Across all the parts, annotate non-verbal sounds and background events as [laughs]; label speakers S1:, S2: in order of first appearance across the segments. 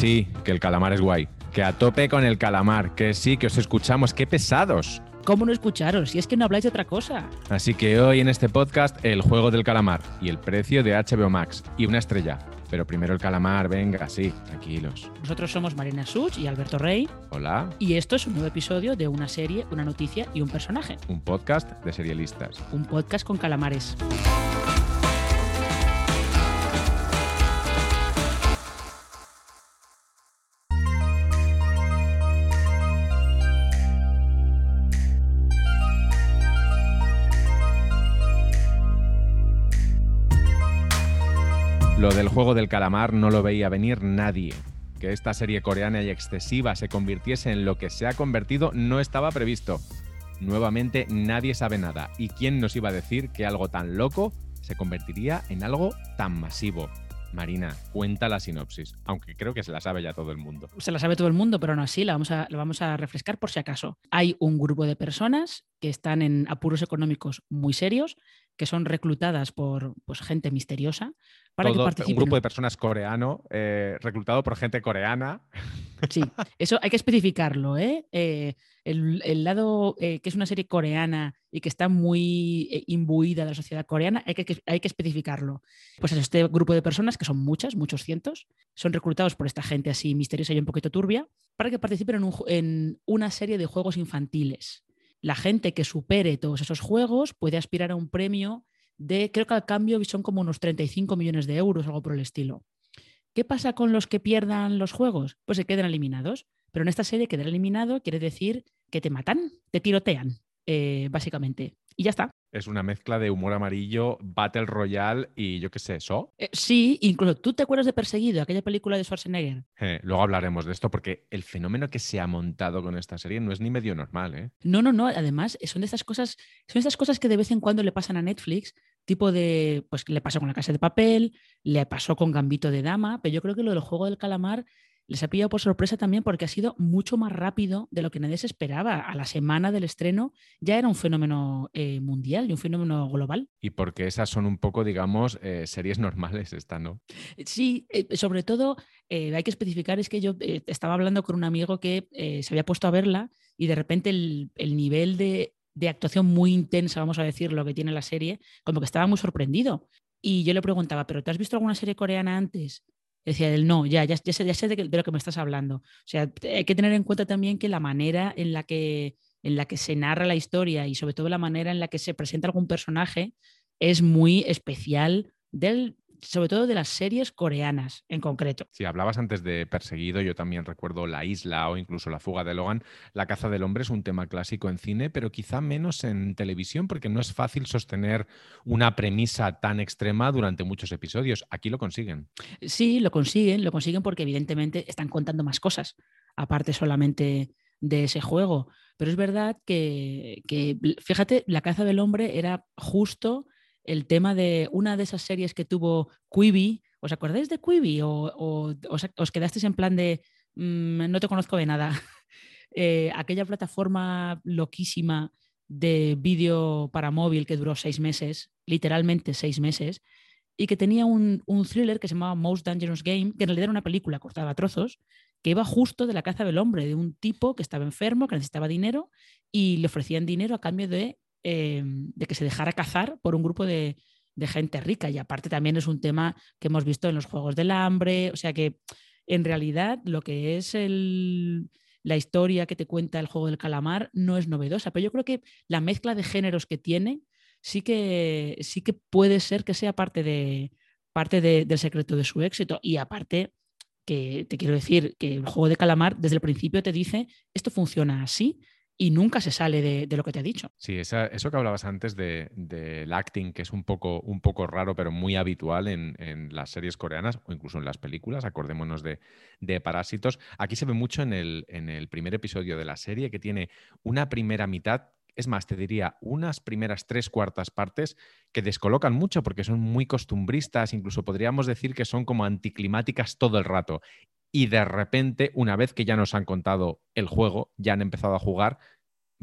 S1: Sí, que el calamar es guay. Que a tope con el calamar. Que sí, que os escuchamos. ¡Qué pesados!
S2: ¿Cómo no escucharos? Si es que no habláis de otra cosa.
S1: Así que hoy en este podcast, el juego del calamar y el precio de HBO Max y una estrella. Pero primero el calamar, venga, sí, tranquilos.
S2: Nosotros somos Marina Such y Alberto Rey.
S1: Hola.
S2: Y esto es un nuevo episodio de una serie, una noticia y un personaje.
S1: Un podcast de serialistas.
S2: Un podcast con calamares.
S1: Lo del juego del calamar no lo veía venir nadie. Que esta serie coreana y excesiva se convirtiese en lo que se ha convertido no estaba previsto. Nuevamente nadie sabe nada. ¿Y quién nos iba a decir que algo tan loco se convertiría en algo tan masivo? Marina, cuenta la sinopsis, aunque creo que se la sabe ya todo el mundo.
S2: Se la sabe todo el mundo, pero aún así la vamos a, la vamos a refrescar por si acaso. Hay un grupo de personas que están en apuros económicos muy serios, que son reclutadas por pues, gente misteriosa para
S1: Todo-
S2: que participen.
S1: un grupo de personas coreano, eh, reclutado por gente coreana.
S2: Sí, eso hay que especificarlo, ¿eh? Eh, el, el lado eh, que es una serie coreana y que está muy imbuida de la sociedad coreana, hay que, hay que especificarlo. Pues este grupo de personas, que son muchas, muchos cientos, son reclutados por esta gente así misteriosa y un poquito turbia, para que participen en, un en una serie de juegos infantiles. La gente que supere todos esos juegos puede aspirar a un premio de, creo que al cambio son como unos 35 millones de euros, algo por el estilo. ¿Qué pasa con los que pierdan los juegos? Pues se quedan eliminados. Pero en esta serie quedar eliminado quiere decir que te matan, te tirotean, eh, básicamente. Y ya está.
S1: Es una mezcla de humor amarillo, Battle Royale y yo qué sé, eso.
S2: Eh, sí, incluso tú te acuerdas de Perseguido, aquella película de Schwarzenegger.
S1: Eh, luego hablaremos de esto porque el fenómeno que se ha montado con esta serie no es ni medio normal, ¿eh?
S2: No, no, no. Además, son de estas cosas, son estas cosas que de vez en cuando le pasan a Netflix, tipo de, pues le pasó con la casa de papel, le pasó con Gambito de Dama, pero yo creo que lo del juego del calamar les ha pillado por sorpresa también porque ha sido mucho más rápido de lo que nadie se esperaba. A la semana del estreno ya era un fenómeno eh, mundial y un fenómeno global.
S1: Y porque esas son un poco, digamos, eh, series normales, esta, ¿no?
S2: Sí, eh, sobre todo hay que especificar, es que yo estaba hablando con un amigo que se había puesto a verla y de repente el, el nivel de, de actuación muy intensa, vamos a decir, lo que tiene la serie, como que estaba muy sorprendido. Y yo le preguntaba, ¿pero tú has visto alguna serie coreana antes? Decía él, no, ya, ya, ya sé, ya sé de, que- de lo que me estás hablando. O sea, hay que tener en cuenta también que la manera en la que, en la que se narra la historia y sobre todo la manera en la que se presenta algún personaje es muy especial del, sobre todo de las series coreanas en concreto.
S1: Si hablabas antes de Perseguido, yo también recuerdo La Isla o incluso La Fuga de Logan. La caza del hombre es un tema clásico en cine, pero quizá menos en televisión porque no es fácil sostener una premisa tan extrema durante muchos episodios. Aquí lo consiguen.
S2: Sí, lo consiguen, lo consiguen porque evidentemente están contando más cosas, aparte solamente de ese juego. Pero es verdad que, que, fíjate, La caza del hombre era justo el tema de una de esas series que tuvo Quibi. ¿Os acordáis de Quibi? ¿O, os quedasteis en plan de "Mm, no te conozco de nada? [laughs] Eh, aquella plataforma loquísima de vídeo para móvil que duró seis meses, literalmente seis meses, y que tenía un, un thriller que se llamaba Most Dangerous Game, que en realidad era una película cortada a trozos, que iba justo de la caza del hombre, de un tipo que estaba enfermo, que necesitaba dinero, y le ofrecían dinero a cambio de, eh, de que se dejara cazar por un grupo de, de gente rica. Y aparte también es un tema que hemos visto en los Juegos del Hambre, o sea que en realidad lo que es el, la historia que te cuenta el juego del calamar no es novedosa, pero yo creo que la mezcla de géneros que tiene sí que, sí que puede ser que sea parte, de, parte de- del secreto de su éxito. Y aparte, que te quiero decir que el juego de calamar desde el principio te dice esto funciona así y nunca se sale de, de lo que te ha dicho.
S1: Sí, eso que hablabas antes de- del acting, que es un poco, un poco raro, pero muy habitual en, en las series coreanas o incluso en las películas, acordémonos de, de Parásitos. Aquí se ve mucho en el, en el primer episodio de la serie, que tiene una primera mitad, es más, te diría, unas primeras tres cuartas partes que descolocan mucho porque son muy costumbristas, incluso podríamos decir que son como anticlimáticas todo el rato. Y de repente, una vez que ya nos han contado el juego, ya han empezado a jugar,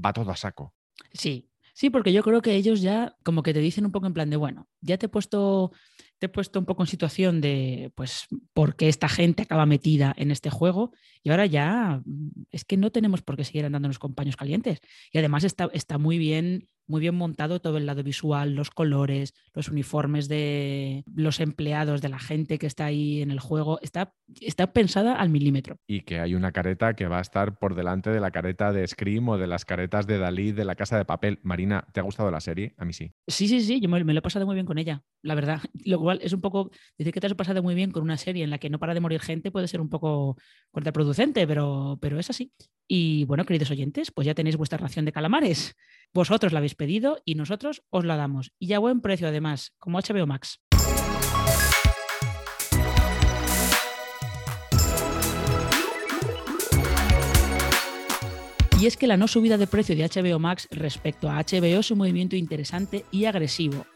S1: va todo a saco.
S2: Sí, sí, porque yo creo que ellos ya como que te dicen un poco en plan de, bueno, ya te he puesto te he puesto un poco en situación de, pues, por qué esta gente acaba metida en este juego y ahora ya mm, es que no tenemos por qué seguir andándonos con paños calientes. Y además está, está muy bien muy bien montado todo el lado visual, los colores, los uniformes de los empleados, de la gente que está ahí en el juego. Está, está pensada al milímetro.
S1: Y que hay una careta que va a estar por delante de la careta de Scream o de las caretas de Dalí de la casa de papel. Marina, ¿te ha gustado la serie? A mí sí.
S2: Sí, sí, sí, yo me, lo he pasado muy bien con ella, la verdad. [laughs] Lo cual es un poco, decir que te has pasado muy bien con una serie en la que no para de morir gente puede ser un poco contraproducente, pero, pero es así. Y bueno, queridos oyentes, pues ya tenéis vuestra ración de calamares. Vosotros la habéis pedido y nosotros os la damos. Y a buen precio además, como HBO Max. Y es que la no subida de precio de HBO Max respecto a HBO es un movimiento interesante y agresivo,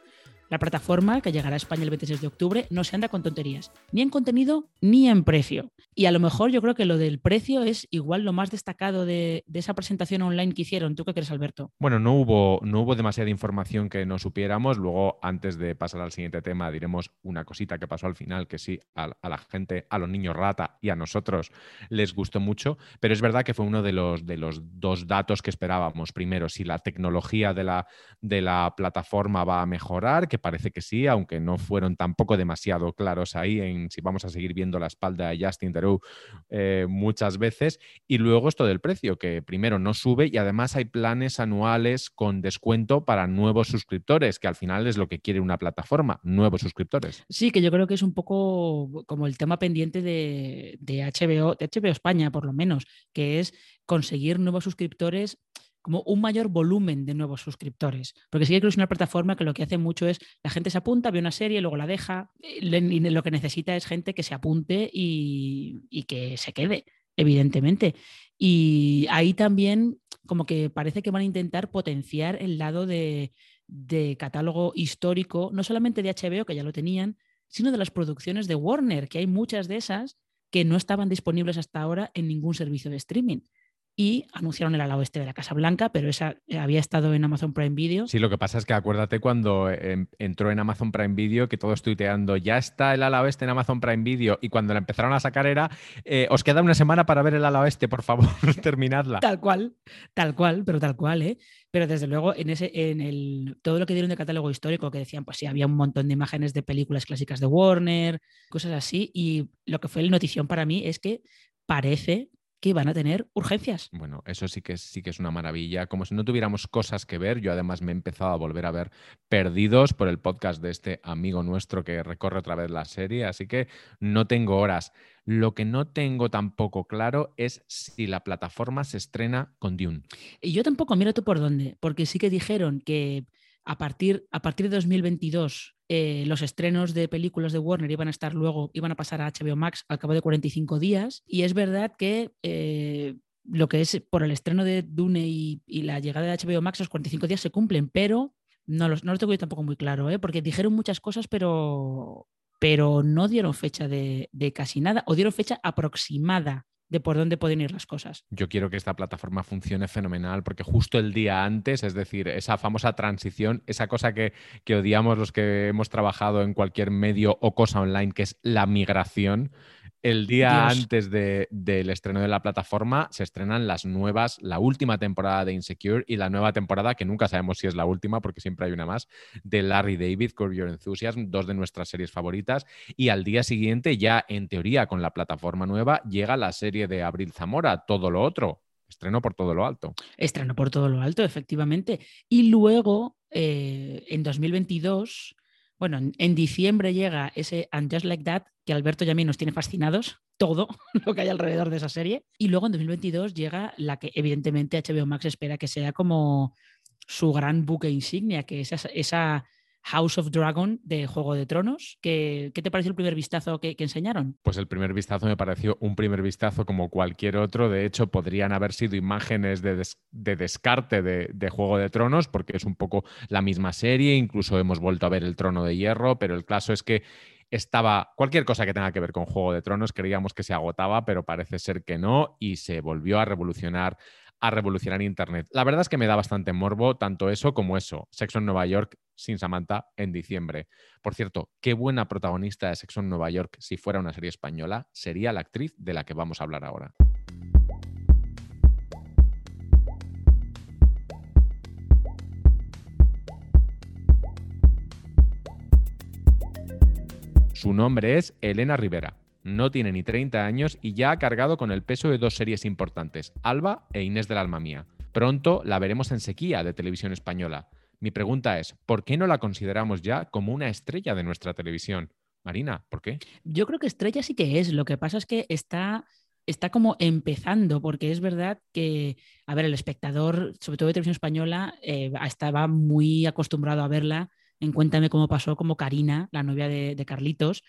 S2: la plataforma, que llegará a España el 26 de octubre, no se anda con tonterías, ni en contenido ni en precio. Y a lo mejor yo creo que lo del precio es igual lo más destacado de, esa presentación online que hicieron. ¿Tú qué crees, Alberto?
S1: Bueno, no hubo, no hubo demasiada información que no supiéramos. Luego, antes de pasar al siguiente tema, diremos una cosita que pasó al final, que sí, a, la gente, a los niños rata y a nosotros les gustó mucho. Pero es verdad que fue uno de los, de los dos datos que esperábamos. Primero, si la tecnología de la, de la plataforma va a mejorar, que parece que sí, aunque no fueron tampoco demasiado claros ahí en si vamos a seguir viendo la espalda de Justin Theroux eh, muchas veces. Y luego esto del precio, que primero no sube y además hay planes anuales con descuento para nuevos suscriptores, que al final es lo que quiere una plataforma, nuevos suscriptores.
S2: Sí, que yo creo que es un poco como el tema pendiente de, de HBO, de HBO España por lo menos, que es conseguir nuevos suscriptores como un mayor volumen de nuevos suscriptores. Porque sí que es una plataforma que lo que hace mucho es la gente se apunta, ve una serie, luego la deja, y lo que necesita es gente que se apunte y, que se quede, evidentemente. Y ahí también como que parece que van a intentar potenciar el lado de catálogo histórico, no solamente de HBO, que ya lo tenían, sino de las producciones de Warner, que hay muchas de esas que no estaban disponibles hasta ahora en ningún servicio de streaming y anunciaron el ala oeste de la Casa Blanca, pero esa eh, había estado en Amazon Prime Video.
S1: Sí, lo que pasa es que acuérdate cuando em, entró en Amazon Prime Video que todos tuiteando, ya está el ala oeste en Amazon Prime Video y cuando la empezaron a sacar era, eh, os queda una semana para ver el ala oeste, por favor, [laughs] terminadla.
S2: Tal cual, tal cual, pero tal cual, ¿eh? Pero desde luego, en ese, en el, todo lo que dieron de catálogo histórico, que decían, pues sí, había un montón de imágenes de películas clásicas de Warner, cosas así, y lo que fue la notición para mí es que parece que van a tener urgencias.
S1: Bueno, eso sí que, sí que es una maravilla. Como si no tuviéramos cosas que ver. Yo además me he empezado a volver a ver Perdidos por el podcast de este amigo nuestro que recorre otra vez la serie, así que no tengo horas. Lo que no tengo tampoco claro es si la plataforma se estrena con Dune.
S2: Y yo tampoco, mira tú por dónde, porque sí que dijeron que a partir, a partir de 2022 eh, los estrenos de películas de Warner iban a estar luego, iban a pasar a HBO Max al cabo de 45 días. Y es verdad que eh, lo que es por el estreno de Dune y, la llegada de HBO Max, los 45 días se cumplen, pero no, los, no tengo yo tampoco muy claro, ¿eh? porque dijeron muchas cosas, pero, pero no dieron fecha de, de casi nada, o dieron fecha aproximada de por dónde pueden ir las cosas.
S1: Yo quiero que esta plataforma funcione fenomenal porque justo el día antes, es decir, esa famosa transición, esa cosa que, que odiamos los que hemos trabajado en cualquier medio o cosa online, que es la migración, el día antes del estreno de la plataforma se estrenan las nuevas, la última temporada de Insecure y la nueva temporada, que nunca sabemos si es la última porque siempre hay una más, de Larry David, Curb Your Enthusiasm, dos de nuestras series favoritas. Y al día siguiente, ya en teoría con la plataforma nueva, llega la serie de Abril Zamora, todo lo otro. Estreno por todo lo alto.
S2: Estreno por todo lo alto, efectivamente. Y luego, eh, en 2022 bueno, en, diciembre llega ese And Just Like That, que Alberto y a mí nos tiene fascinados, [laughs] todo [laughs] lo que hay alrededor de esa serie. Y luego en 2022 llega la que evidentemente HBO Max espera que sea como su gran buque insignia, que es esa House of Dragon de Juego de Tronos. ¿Qué, qué te pareció el primer vistazo que, enseñaron?
S1: Pues el primer vistazo me pareció un primer vistazo como cualquier otro. De hecho, podrían haber sido imágenes de, descarte de, de, Juego de Tronos, porque es un poco la misma serie. Incluso hemos vuelto a ver el Trono de Hierro, pero el caso es que estaba cualquier cosa que tenga que ver con Juego de Tronos, creíamos que se agotaba, pero parece ser que no, y se volvió a revolucionar a revolucionar Internet. La verdad es que me da bastante morbo tanto eso como eso. Sexo en Nueva York sin Samantha en diciembre. Por cierto, qué buena protagonista de Sexo en Nueva York si fuera una serie española sería la actriz de la que vamos a hablar ahora. Su nombre es Elena Rivera. No tiene ni 30 años y ya ha cargado con el peso de dos series importantes, Alba e Inés del Alma Mía. Pronto la veremos en sequía de televisión española. Mi pregunta es, ¿por qué no la consideramos ya como una estrella de nuestra televisión? Marina, ¿por qué?
S2: Yo creo que estrella sí que es. Lo que pasa es que está, está como empezando, porque es verdad que, a ver, el espectador, sobre todo de televisión española, eh, estaba muy acostumbrado a verla en Cuéntame cómo pasó como Karina, la novia de, Carlitos.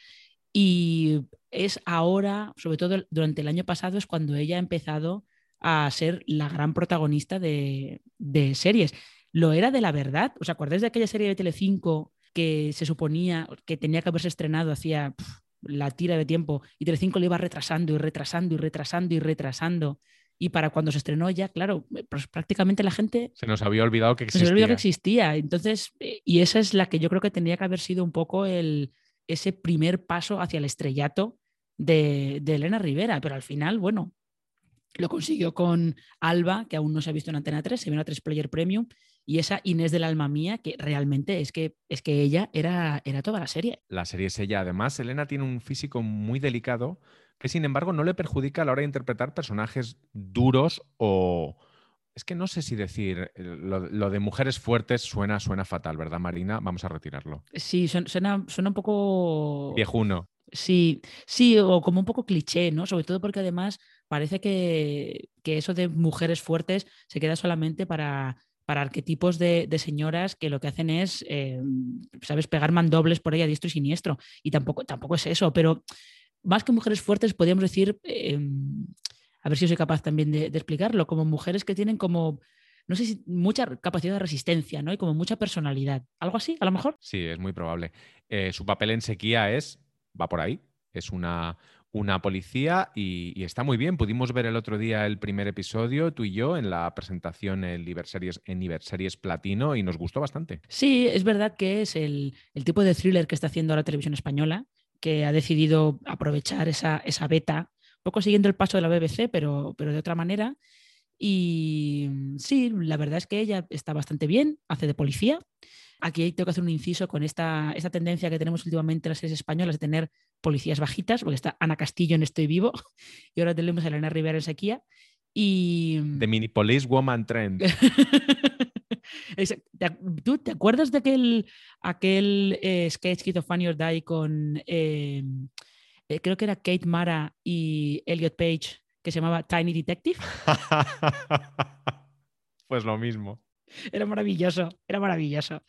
S2: Y es ahora, sobre todo durante el año pasado, es cuando ella ha empezado a ser la gran protagonista de, series. Lo era de la verdad. ¿Os acordáis de aquella serie de Telecinco que se suponía que tenía que haberse estrenado hacía la tira de tiempo y Telecinco le iba retrasando y retrasando y retrasando y retrasando? Y para cuando se estrenó ya, claro, eh, pues prácticamente la gente...
S1: Se nos había olvidado que existía.
S2: Se nos olvidado que existía. Entonces, eh, y esa es la que yo creo que tendría que haber sido un poco el, ese primer paso hacia el estrellato de, de Elena Rivera. Pero al final, bueno, lo consiguió con Alba, que aún no se ha visto en Antena 3, se en a 3 Player Premium, y esa Inés del alma mía, que realmente es que, es que ella era, era toda la serie.
S1: La serie es ella. Además, Elena tiene un físico muy delicado que sin embargo no le perjudica a la hora de interpretar personajes duros o... Es que no sé si decir, eh, lo, de mujeres fuertes suena, suena fatal, ¿verdad, Marina? Vamos a retirarlo.
S2: Sí, suena, suena un poco...
S1: Viejuno.
S2: Sí, sí, o como un poco cliché, ¿no? Sobre todo porque además parece que, eso de mujeres fuertes se queda solamente para, para arquetipos de, señoras que lo que hacen es, eh, ¿sabes?, pegar mandobles por ella diestro y siniestro. Y tampoco, tampoco es eso, pero más que mujeres fuertes, podríamos decir, em, a ver si soy capaz también de, explicarlo, como mujeres que tienen como, no sé si mucha capacidad de resistencia, ¿no? Y como mucha personalidad. ¿Algo así, a lo mejor?
S1: Sí, es muy probable. Eh, su papel en sequía es, va por ahí, es una, una policía y, está muy bien. Pudimos ver el otro día el primer episodio, tú y yo, en la presentación en Iberseries, en Platino y nos gustó bastante.
S2: Sí, es verdad que es el, el tipo de thriller que está haciendo la televisión española que ha decidido aprovechar esa, esa beta, un poco siguiendo el paso de la BBC, pero, pero de otra manera. Y sí, la verdad es que ella está bastante bien, hace de policía. Aquí tengo que hacer un inciso con esta, esta tendencia que tenemos últimamente en las series españolas de tener policías bajitas, porque está Ana Castillo en Estoy Vivo [laughs] y ahora tenemos a Elena Rivera en Sequía. Y...
S1: The Mini Police Woman Trend. [laughs]
S2: ¿Tú te acuerdas de aquel, aquel eh, sketch que hizo Funny or Die con, em, eh, creo que era Kate Mara y Elliot Page, que se llamaba Tiny Detective? [laughs]
S1: pues lo mismo.
S2: Era maravilloso, era maravilloso.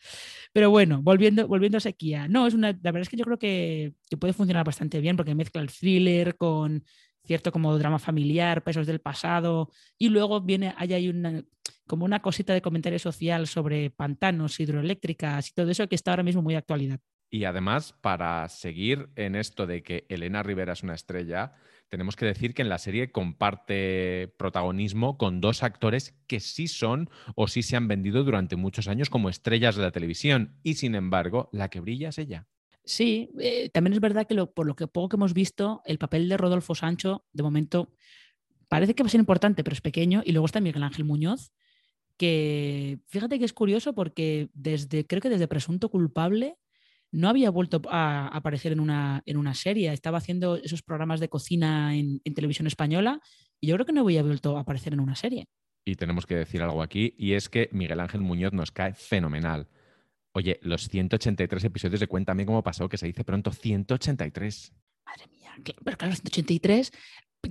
S2: Pero bueno, volviendo, volviendo a Sequía. No, es una, la verdad es que yo creo que, que puede funcionar bastante bien porque mezcla el thriller con cierto como drama familiar, pesos del pasado, y luego viene, hay, hay una, como una cosita de comentario social sobre pantanos, hidroeléctricas y todo eso que está ahora mismo muy de actualidad.
S1: Y además, para seguir en esto de que Elena Rivera es una estrella, tenemos que decir que en la serie comparte protagonismo con dos actores que sí son o sí se han vendido durante muchos años como estrellas de la televisión. Y sin embargo, la que brilla es ella.
S2: Sí, eh, también es verdad que por lo que poco que hemos visto, el papel de Rodolfo Sancho, de momento, parece que va a ser importante, pero es pequeño. Y luego está Miguel Ángel Muñoz, que fíjate que es curioso porque desde, creo que desde Presunto Culpable no había vuelto a aparecer en una, en una serie. Estaba haciendo esos programas de cocina en, en televisión española y yo creo que no había vuelto a aparecer en una serie.
S1: Y tenemos que decir algo aquí, y es que Miguel Ángel Muñoz nos cae fenomenal. Oye, los 183 episodios de Cuéntame cómo pasó, que se dice pronto, 183.
S2: Madre mía, pero claro, 183,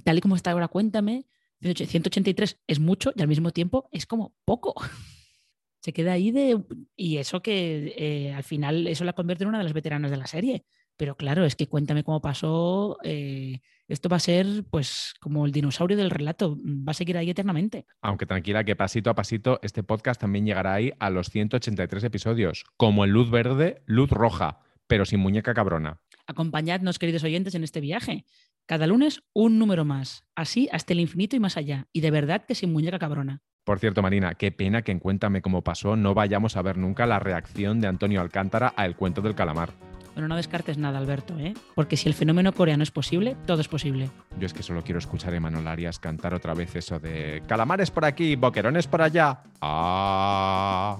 S2: tal y como está ahora Cuéntame, 183 es mucho y al mismo tiempo es como poco. Se queda ahí de... Y eso que eh, al final eso la convierte en una de las veteranas de la serie. Pero claro, es que cuéntame cómo pasó. Eh, esto va a ser, pues, como el dinosaurio del relato. Va a seguir ahí eternamente.
S1: Aunque tranquila, que pasito a pasito este podcast también llegará ahí a los 183 episodios, como en luz verde, luz roja, pero sin muñeca cabrona.
S2: Acompañadnos, queridos oyentes, en este viaje, Cada lunes un número más, así hasta el infinito y más allá, y de verdad que sin muñeca cabrona.
S1: Por cierto, Marina, qué pena que en Cuéntame cómo pasó no vayamos a ver nunca la reacción de Antonio Alcántara a El cuento del calamar.
S2: Bueno, no descartes nada, Alberto, ¿eh? porque si el fenómeno coreano es posible, todo es posible.
S1: Yo es que solo quiero escuchar a Emanuel Arias cantar otra vez eso de calamares por aquí, boquerones por allá. ¡Ah!